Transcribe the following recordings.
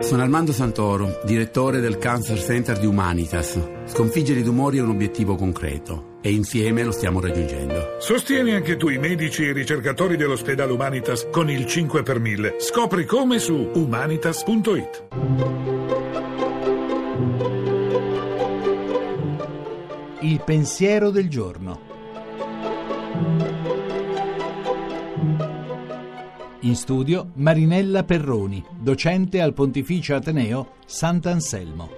Sono Armando Santoro, direttore del Cancer Center di Humanitas. Sconfiggere i tumori è un obiettivo concreto e insieme lo stiamo raggiungendo. Sostieni anche tu i medici e i ricercatori dell'ospedale Humanitas con il 5 per 1000. Scopri come su humanitas.it. Il pensiero del giorno. In studio Marinella Perroni, docente al Pontificio Ateneo Sant'Anselmo.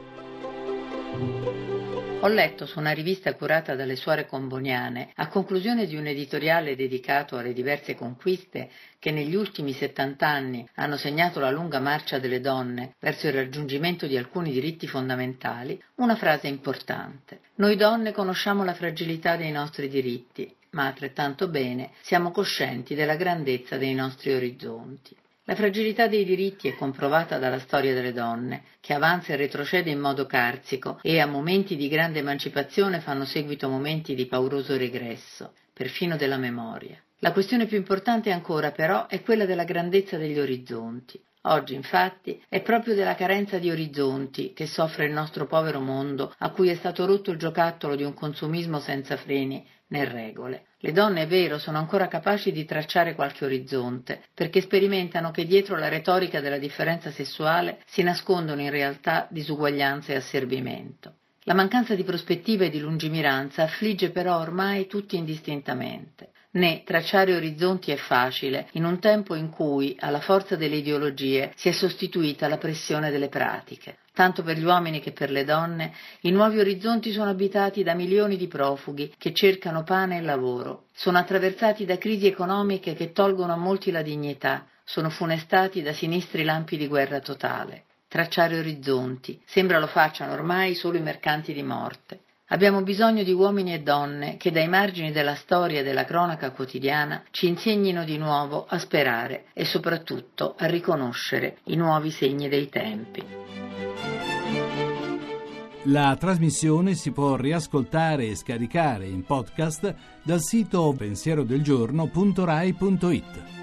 Ho letto su una rivista curata dalle suore comboniane, a conclusione di un editoriale dedicato alle diverse conquiste che negli ultimi 70 anni hanno segnato la lunga marcia delle donne verso il raggiungimento di alcuni diritti fondamentali, una frase importante. Noi donne conosciamo la fragilità dei nostri diritti ma altrettanto bene siamo coscienti della grandezza dei nostri orizzonti. La fragilità dei diritti è comprovata dalla storia delle donne, che avanza e retrocede in modo carsico e a momenti di grande emancipazione fanno seguito momenti di pauroso regresso, perfino della memoria. La questione più importante ancora però è quella della grandezza degli orizzonti. Oggi, infatti, è proprio della carenza di orizzonti che soffre il nostro povero mondo, a cui è stato rotto il giocattolo di un consumismo senza freni né regole. Le donne, è vero, sono ancora capaci di tracciare qualche orizzonte, perché sperimentano che dietro la retorica della differenza sessuale si nascondono in realtà disuguaglianza e asservimento. La mancanza di prospettiva e di lungimiranza affligge però ormai tutti indistintamente. Né tracciare orizzonti è facile, in un tempo in cui, alla forza delle ideologie, si è sostituita la pressione delle pratiche. Tanto per gli uomini che per le donne, i nuovi orizzonti sono abitati da milioni di profughi che cercano pane e lavoro, sono attraversati da crisi economiche che tolgono a molti la dignità, sono funestati da sinistri lampi di guerra totale. Tracciare orizzonti, sembra lo facciano ormai solo i mercanti di morte. Abbiamo bisogno di uomini e donne che dai margini della storia e della cronaca quotidiana ci insegnino di nuovo a sperare e soprattutto a riconoscere i nuovi segni dei tempi. La trasmissione si può riascoltare e scaricare in podcast dal sito pensierodelgiorno.rai.it.